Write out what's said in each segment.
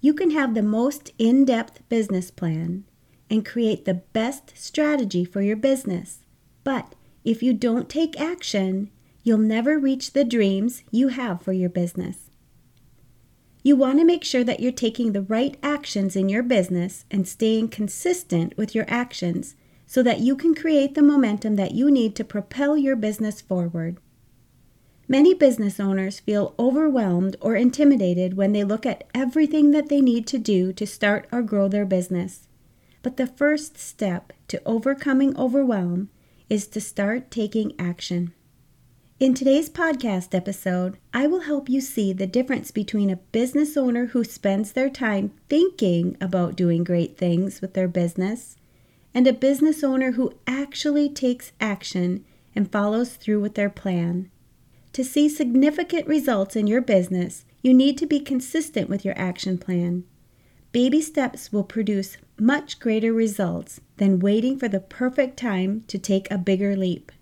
You can have the most in depth business plan and create the best strategy for your business. But if you don't take action, you'll never reach the dreams you have for your business. You want to make sure that you're taking the right actions in your business and staying consistent with your actions so that you can create the momentum that you need to propel your business forward. Many business owners feel overwhelmed or intimidated when they look at everything that they need to do to start or grow their business. But the first step to overcoming overwhelm is to start taking action. In today's podcast episode, I will help you see the difference between a business owner who spends their time thinking about doing great things with their business and a business owner who actually takes action and follows through with their plan. To see significant results in your business, you need to be consistent with your action plan. Baby steps will produce much greater results than waiting for the perfect time to take a bigger leap.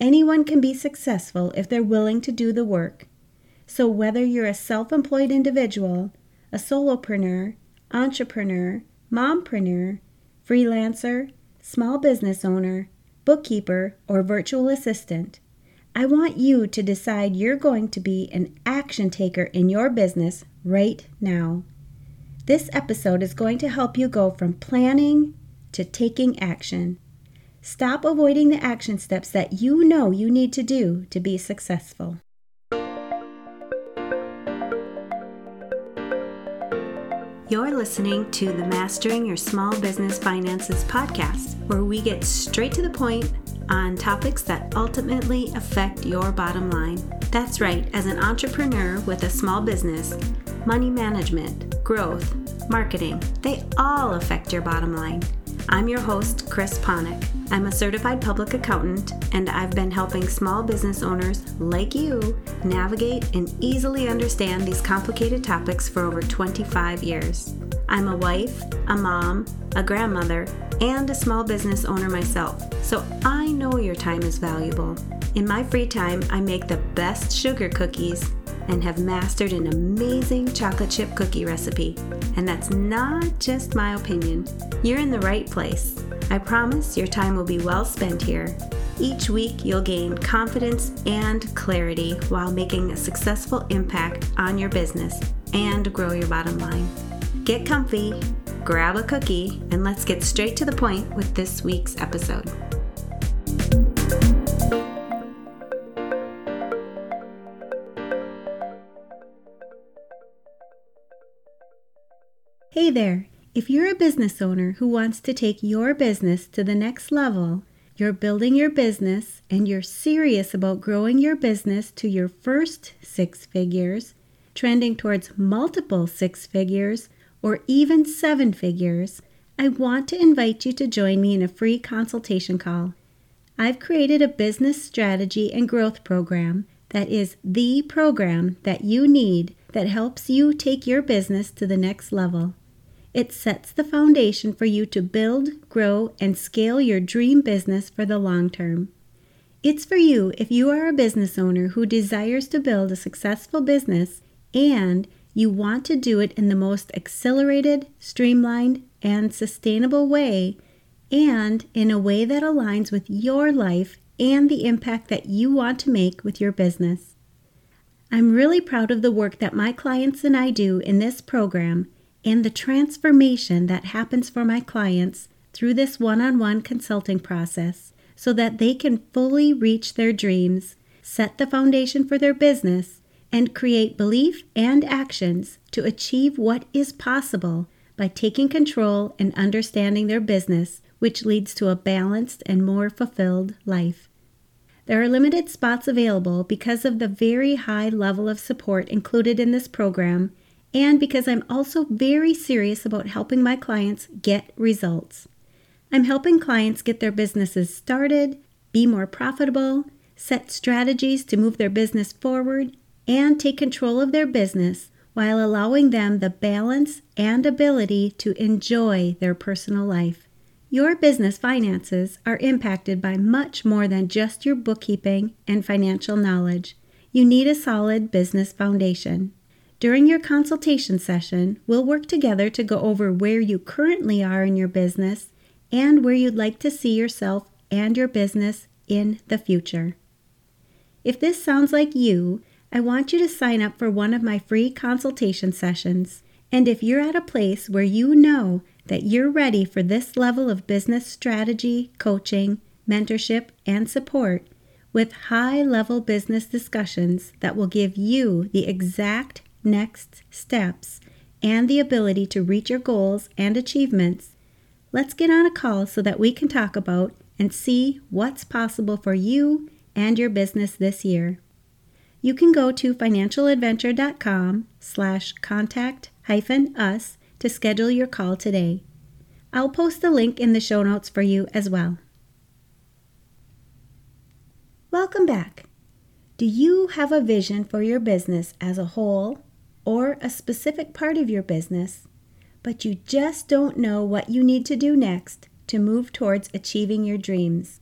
Anyone can be successful if they're willing to do the work. So, whether you're a self employed individual, a solopreneur, entrepreneur, mompreneur, freelancer, small business owner, bookkeeper, or virtual assistant, I want you to decide you're going to be an action taker in your business right now. This episode is going to help you go from planning to taking action. Stop avoiding the action steps that you know you need to do to be successful. You're listening to the Mastering Your Small Business Finances podcast, where we get straight to the point on topics that ultimately affect your bottom line. That's right, as an entrepreneur with a small business, money management, growth, marketing, they all affect your bottom line. I'm your host, Chris Ponick. I'm a certified public accountant, and I've been helping small business owners like you navigate and easily understand these complicated topics for over 25 years. I'm a wife, a mom, a grandmother, and a small business owner myself, so I know your time is valuable. In my free time, I make the best sugar cookies and have mastered an amazing chocolate chip cookie recipe. And that's not just my opinion. You're in the right place. I promise your time will be well spent here. Each week, you'll gain confidence and clarity while making a successful impact on your business and grow your bottom line. Get comfy, grab a cookie, and let's get straight to the point with this week's episode. Hey there! If you're a business owner who wants to take your business to the next level, you're building your business and you're serious about growing your business to your first six figures, trending towards multiple six figures, or even seven figures, I want to invite you to join me in a free consultation call. I've created a business strategy and growth program that is the program that you need that helps you take your business to the next level. It sets the foundation for you to build, grow, and scale your dream business for the long term. It's for you if you are a business owner who desires to build a successful business and you want to do it in the most accelerated, streamlined, and sustainable way, and in a way that aligns with your life and the impact that you want to make with your business. I'm really proud of the work that my clients and I do in this program and the transformation that happens for my clients through this one on one consulting process so that they can fully reach their dreams, set the foundation for their business, and create belief and actions to achieve what is possible by taking control and understanding their business, which leads to a balanced and more fulfilled life. There are limited spots available because of the very high level of support included in this program, and because I'm also very serious about helping my clients get results. I'm helping clients get their businesses started, be more profitable, set strategies to move their business forward, and take control of their business while allowing them the balance and ability to enjoy their personal life. Your business finances are impacted by much more than just your bookkeeping and financial knowledge. You need a solid business foundation. During your consultation session, we'll work together to go over where you currently are in your business and where you'd like to see yourself and your business in the future. If this sounds like you, I want you to sign up for one of my free consultation sessions. And if you're at a place where you know that you're ready for this level of business strategy, coaching, mentorship, and support with high level business discussions that will give you the exact next steps and the ability to reach your goals and achievements, let's get on a call so that we can talk about and see what's possible for you and your business this year. You can go to financialadventure.com slash contact hyphen us to schedule your call today. I'll post the link in the show notes for you as well. Welcome back. Do you have a vision for your business as a whole or a specific part of your business, but you just don't know what you need to do next to move towards achieving your dreams?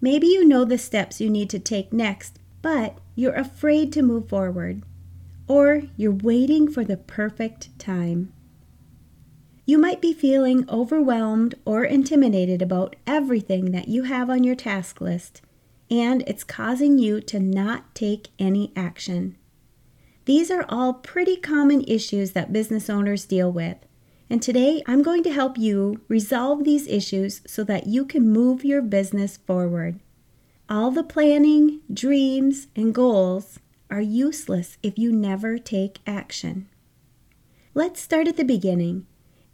Maybe you know the steps you need to take next, but you're afraid to move forward, or you're waiting for the perfect time. You might be feeling overwhelmed or intimidated about everything that you have on your task list, and it's causing you to not take any action. These are all pretty common issues that business owners deal with. And today I'm going to help you resolve these issues so that you can move your business forward. All the planning, dreams, and goals are useless if you never take action. Let's start at the beginning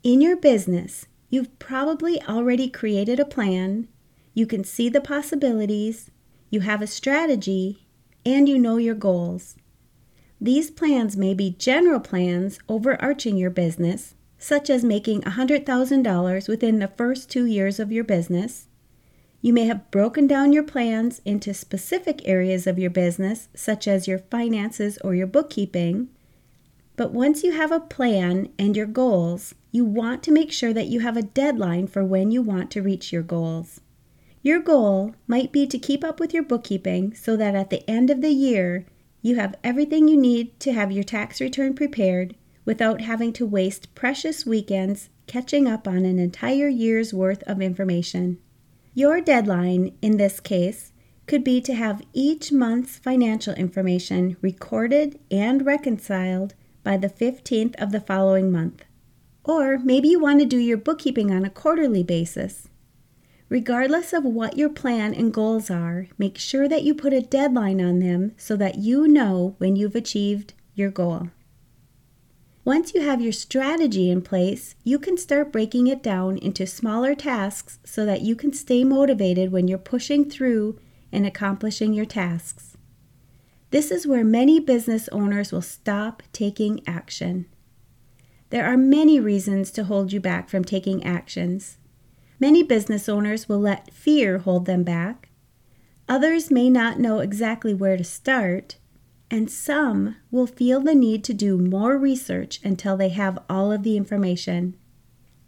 in your business, you've probably already created a plan, you can see the possibilities, you have a strategy, and you know your goals. These plans may be general plans overarching your business, such as making $100,000 within the first two years of your business. You may have broken down your plans into specific areas of your business, such as your finances or your bookkeeping. But once you have a plan and your goals, you want to make sure that you have a deadline for when you want to reach your goals. Your goal might be to keep up with your bookkeeping so that at the end of the year, you have everything you need to have your tax return prepared without having to waste precious weekends catching up on an entire year's worth of information. Your deadline, in this case, could be to have each month's financial information recorded and reconciled by the 15th of the following month. Or maybe you want to do your bookkeeping on a quarterly basis. Regardless of what your plan and goals are, make sure that you put a deadline on them so that you know when you've achieved your goal. Once you have your strategy in place, you can start breaking it down into smaller tasks so that you can stay motivated when you're pushing through and accomplishing your tasks. This is where many business owners will stop taking action. There are many reasons to hold you back from taking actions. Many business owners will let fear hold them back. Others may not know exactly where to start. And some will feel the need to do more research until they have all of the information.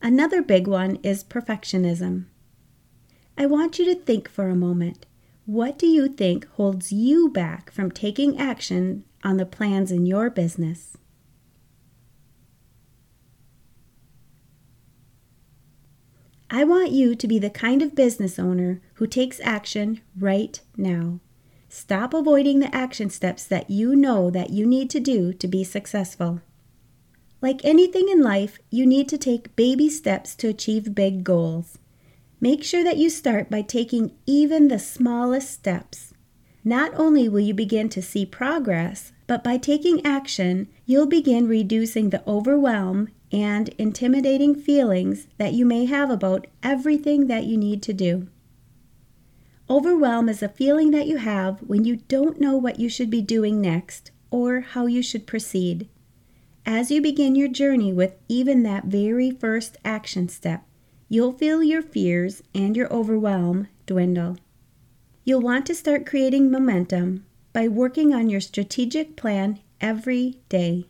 Another big one is perfectionism. I want you to think for a moment. What do you think holds you back from taking action on the plans in your business? I want you to be the kind of business owner who takes action right now. Stop avoiding the action steps that you know that you need to do to be successful. Like anything in life, you need to take baby steps to achieve big goals. Make sure that you start by taking even the smallest steps. Not only will you begin to see progress, but by taking action, you'll begin reducing the overwhelm and intimidating feelings that you may have about everything that you need to do. Overwhelm is a feeling that you have when you don't know what you should be doing next or how you should proceed. As you begin your journey with even that very first action step, you'll feel your fears and your overwhelm dwindle. You'll want to start creating momentum by working on your strategic plan every day.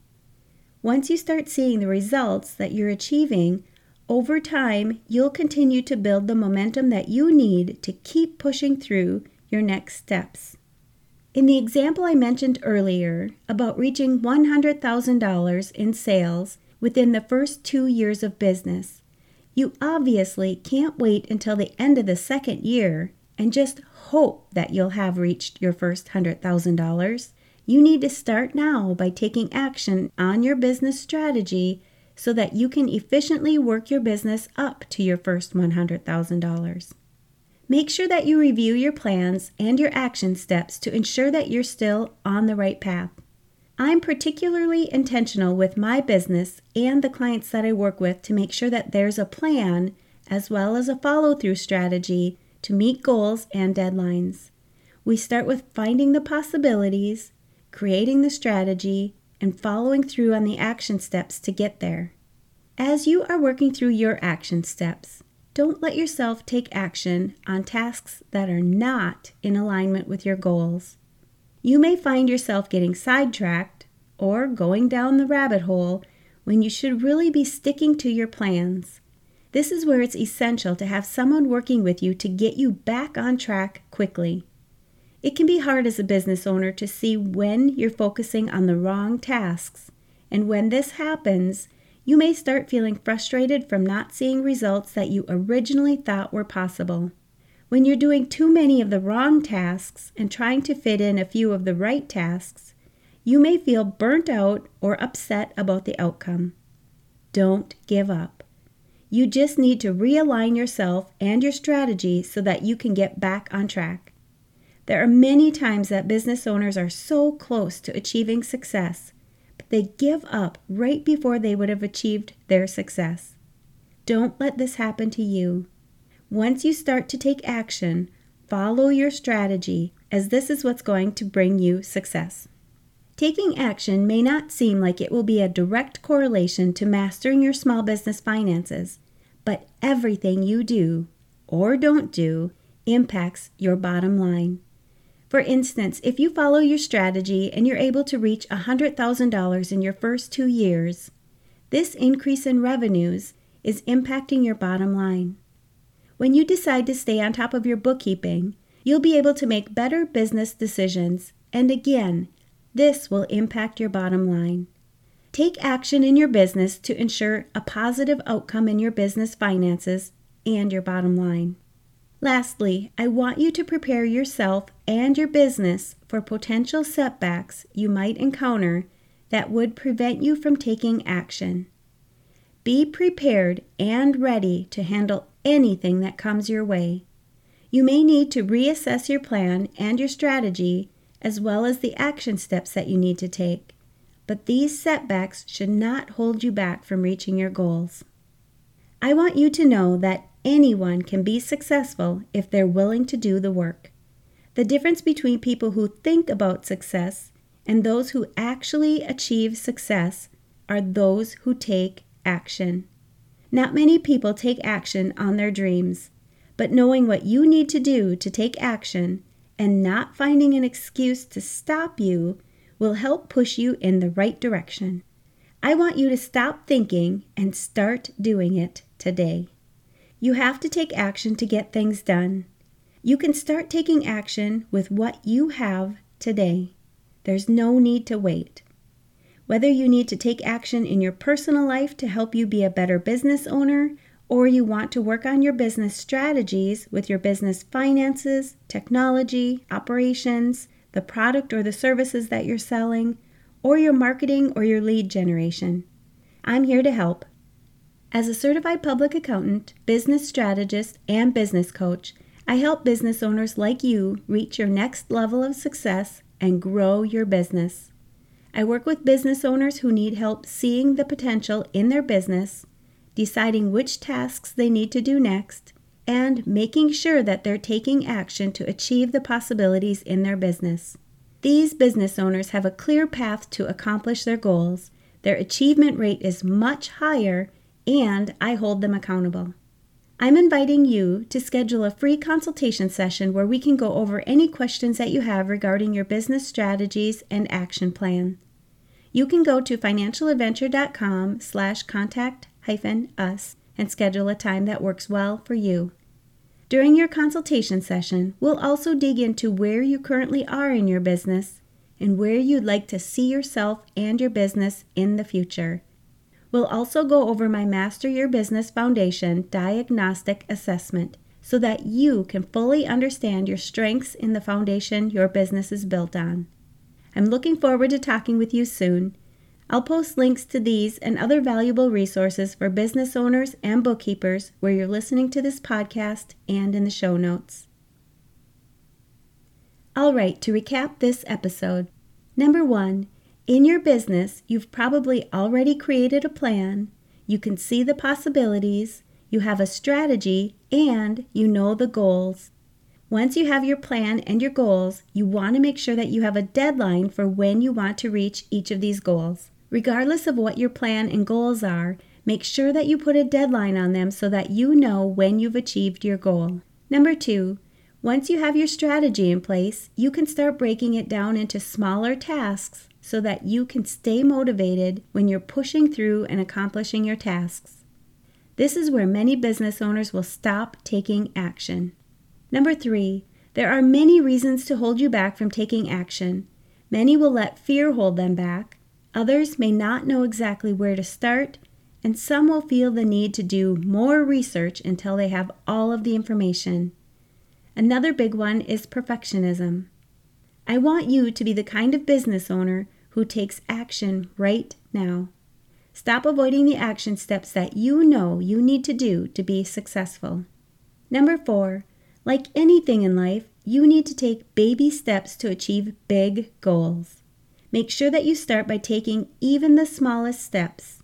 Once you start seeing the results that you're achieving, over time, you'll continue to build the momentum that you need to keep pushing through your next steps. In the example I mentioned earlier about reaching $100,000 in sales within the first two years of business, you obviously can't wait until the end of the second year and just hope that you'll have reached your first $100,000. You need to start now by taking action on your business strategy so that you can efficiently work your business up to your first $100,000. Make sure that you review your plans and your action steps to ensure that you're still on the right path. I'm particularly intentional with my business and the clients that I work with to make sure that there's a plan as well as a follow through strategy to meet goals and deadlines. We start with finding the possibilities, creating the strategy, and following through on the action steps to get there. As you are working through your action steps, don't let yourself take action on tasks that are not in alignment with your goals. You may find yourself getting sidetracked or going down the rabbit hole when you should really be sticking to your plans. This is where it's essential to have someone working with you to get you back on track quickly. It can be hard as a business owner to see when you're focusing on the wrong tasks, and when this happens, you may start feeling frustrated from not seeing results that you originally thought were possible. When you're doing too many of the wrong tasks and trying to fit in a few of the right tasks, you may feel burnt out or upset about the outcome. Don't give up. You just need to realign yourself and your strategy so that you can get back on track. There are many times that business owners are so close to achieving success, but they give up right before they would have achieved their success. Don't let this happen to you. Once you start to take action, follow your strategy, as this is what's going to bring you success. Taking action may not seem like it will be a direct correlation to mastering your small business finances, but everything you do or don't do impacts your bottom line. For instance, if you follow your strategy and you're able to reach $100,000 in your first two years, this increase in revenues is impacting your bottom line. When you decide to stay on top of your bookkeeping, you'll be able to make better business decisions, and again, this will impact your bottom line. Take action in your business to ensure a positive outcome in your business finances and your bottom line. Lastly, I want you to prepare yourself and your business for potential setbacks you might encounter that would prevent you from taking action. Be prepared and ready to handle anything that comes your way. You may need to reassess your plan and your strategy, as well as the action steps that you need to take. But these setbacks should not hold you back from reaching your goals. I want you to know that anyone can be successful if they're willing to do the work. The difference between people who think about success and those who actually achieve success are those who take action. Not many people take action on their dreams, but knowing what you need to do to take action and not finding an excuse to stop you will help push you in the right direction. I want you to stop thinking and start doing it today. You have to take action to get things done. You can start taking action with what you have today. There's no need to wait. Whether you need to take action in your personal life to help you be a better business owner, or you want to work on your business strategies with your business finances, technology, operations, the product or the services that you're selling, or your marketing or your lead generation. I'm here to help. As a certified public accountant, business strategist, and business coach, I help business owners like you reach your next level of success and grow your business. I work with business owners who need help seeing the potential in their business, deciding which tasks they need to do next, and making sure that they're taking action to achieve the possibilities in their business. These business owners have a clear path to accomplish their goals. Their achievement rate is much higher and I hold them accountable. I'm inviting you to schedule a free consultation session where we can go over any questions that you have regarding your business strategies and action plan. You can go to financialadventure.com slash contact hyphen us and schedule a time that works well for you. During your consultation session, we'll also dig into where you currently are in your business and where you'd like to see yourself and your business in the future. We'll also go over my Master Your Business Foundation diagnostic assessment so that you can fully understand your strengths in the foundation your business is built on. I'm looking forward to talking with you soon. I'll post links to these and other valuable resources for business owners and bookkeepers where you're listening to this podcast and in the show notes. All right, to recap this episode. Number one, in your business, you've probably already created a plan, you can see the possibilities, you have a strategy, and you know the goals. Once you have your plan and your goals, you want to make sure that you have a deadline for when you want to reach each of these goals. Regardless of what your plan and goals are, make sure that you put a deadline on them so that you know when you've achieved your goal. Number two, once you have your strategy in place, you can start breaking it down into smaller tasks so that you can stay motivated when you're pushing through and accomplishing your tasks. This is where many business owners will stop taking action. Number three, there are many reasons to hold you back from taking action. Many will let fear hold them back, Others may not know exactly where to start, and some will feel the need to do more research until they have all of the information. Another big one is perfectionism. I want you to be the kind of business owner who takes action right now. Stop avoiding the action steps that you know you need to do to be successful. Number four, like anything in life, you need to take baby steps to achieve big goals. Make sure that you start by taking even the smallest steps.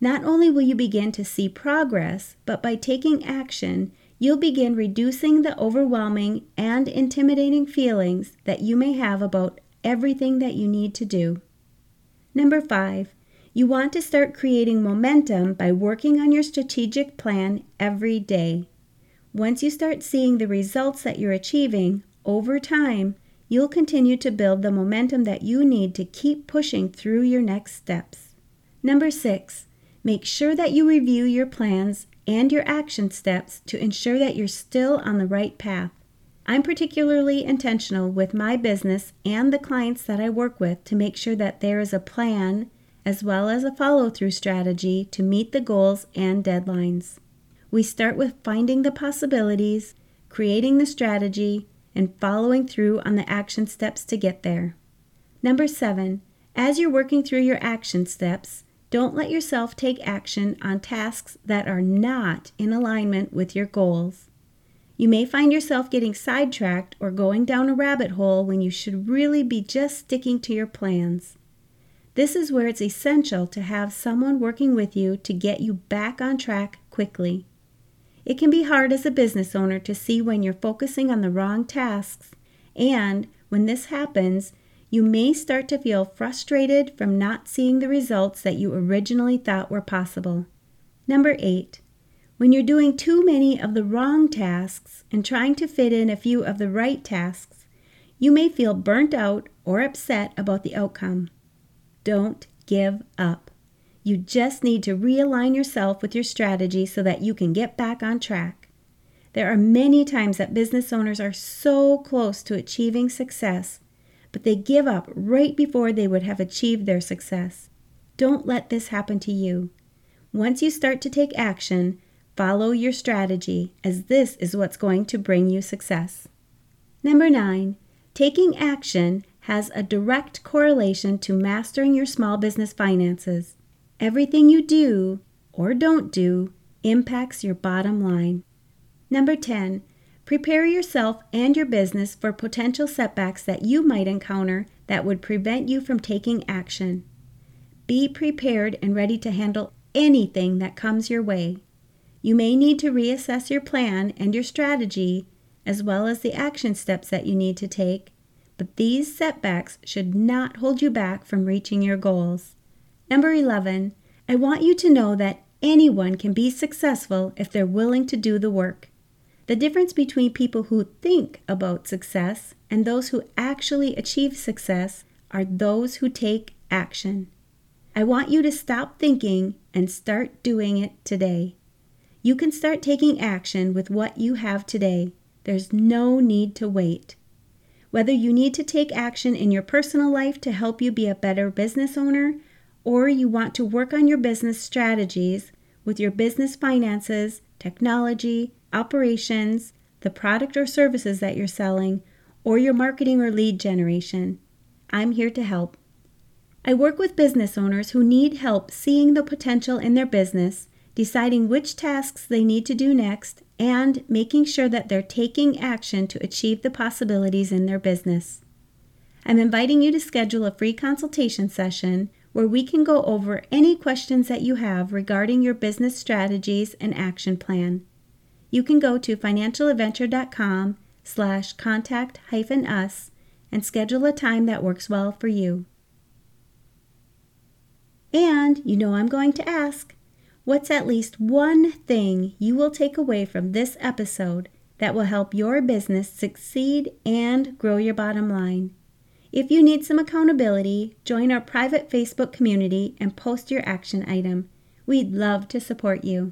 Not only will you begin to see progress, but by taking action, you'll begin reducing the overwhelming and intimidating feelings that you may have about everything that you need to do. Number five, you want to start creating momentum by working on your strategic plan every day. Once you start seeing the results that you're achieving over time, you'll continue to build the momentum that you need to keep pushing through your next steps. Number six, make sure that you review your plans and your action steps to ensure that you're still on the right path. I'm particularly intentional with my business and the clients that I work with to make sure that there is a plan as well as a follow through strategy to meet the goals and deadlines. We start with finding the possibilities, creating the strategy, and following through on the action steps to get there. Number seven, as you're working through your action steps, don't let yourself take action on tasks that are not in alignment with your goals. You may find yourself getting sidetracked or going down a rabbit hole when you should really be just sticking to your plans. This is where it's essential to have someone working with you to get you back on track quickly. It can be hard as a business owner to see when you're focusing on the wrong tasks, and when this happens, you may start to feel frustrated from not seeing the results that you originally thought were possible. Number eight, when you're doing too many of the wrong tasks and trying to fit in a few of the right tasks, you may feel burnt out or upset about the outcome. Don't give up. You just need to realign yourself with your strategy so that you can get back on track. There are many times that business owners are so close to achieving success, but they give up right before they would have achieved their success. Don't let this happen to you. Once you start to take action, follow your strategy, as this is what's going to bring you success. Number nine, taking action has a direct correlation to mastering your small business finances. Everything you do or don't do impacts your bottom line. Number 10, prepare yourself and your business for potential setbacks that you might encounter that would prevent you from taking action. Be prepared and ready to handle anything that comes your way. You may need to reassess your plan and your strategy, as well as the action steps that you need to take, but these setbacks should not hold you back from reaching your goals. Number 11, I want you to know that anyone can be successful if they're willing to do the work. The difference between people who think about success and those who actually achieve success are those who take action. I want you to stop thinking and start doing it today. You can start taking action with what you have today. There's no need to wait. Whether you need to take action in your personal life to help you be a better business owner, or you want to work on your business strategies with your business finances, technology, operations, the product or services that you're selling, or your marketing or lead generation, I'm here to help. I work with business owners who need help seeing the potential in their business, deciding which tasks they need to do next, and making sure that they're taking action to achieve the possibilities in their business. I'm inviting you to schedule a free consultation session where we can go over any questions that you have regarding your business strategies and action plan. You can go to financialadventure.com slash contact hyphen us and schedule a time that works well for you. And you know I'm going to ask, what's at least one thing you will take away from this episode that will help your business succeed and grow your bottom line? If you need some accountability, join our private Facebook community and post your action item. We'd love to support you.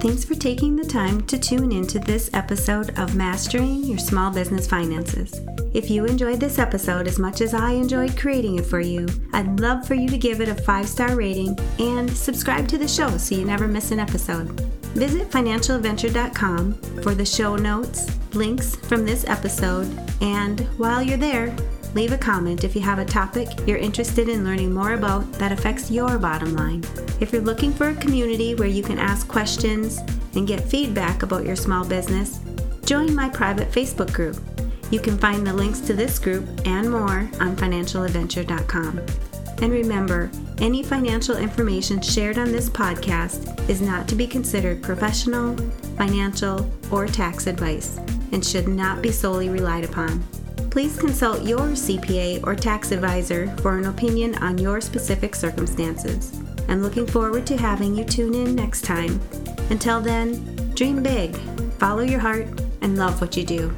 Thanks for taking the time to tune into this episode of Mastering Your Small Business Finances. If you enjoyed this episode as much as I enjoyed creating it for you, I'd love for you to give it a five star rating and subscribe to the show so you never miss an episode. Visit financialadventure.com for the show notes, links from this episode, and while you're there, leave a comment if you have a topic you're interested in learning more about that affects your bottom line. If you're looking for a community where you can ask questions and get feedback about your small business, join my private Facebook group. You can find the links to this group and more on financialadventure.com. And remember, any financial information shared on this podcast is not to be considered professional, financial, or tax advice and should not be solely relied upon. Please consult your CPA or tax advisor for an opinion on your specific circumstances. I'm looking forward to having you tune in next time. Until then, dream big, follow your heart, and love what you do.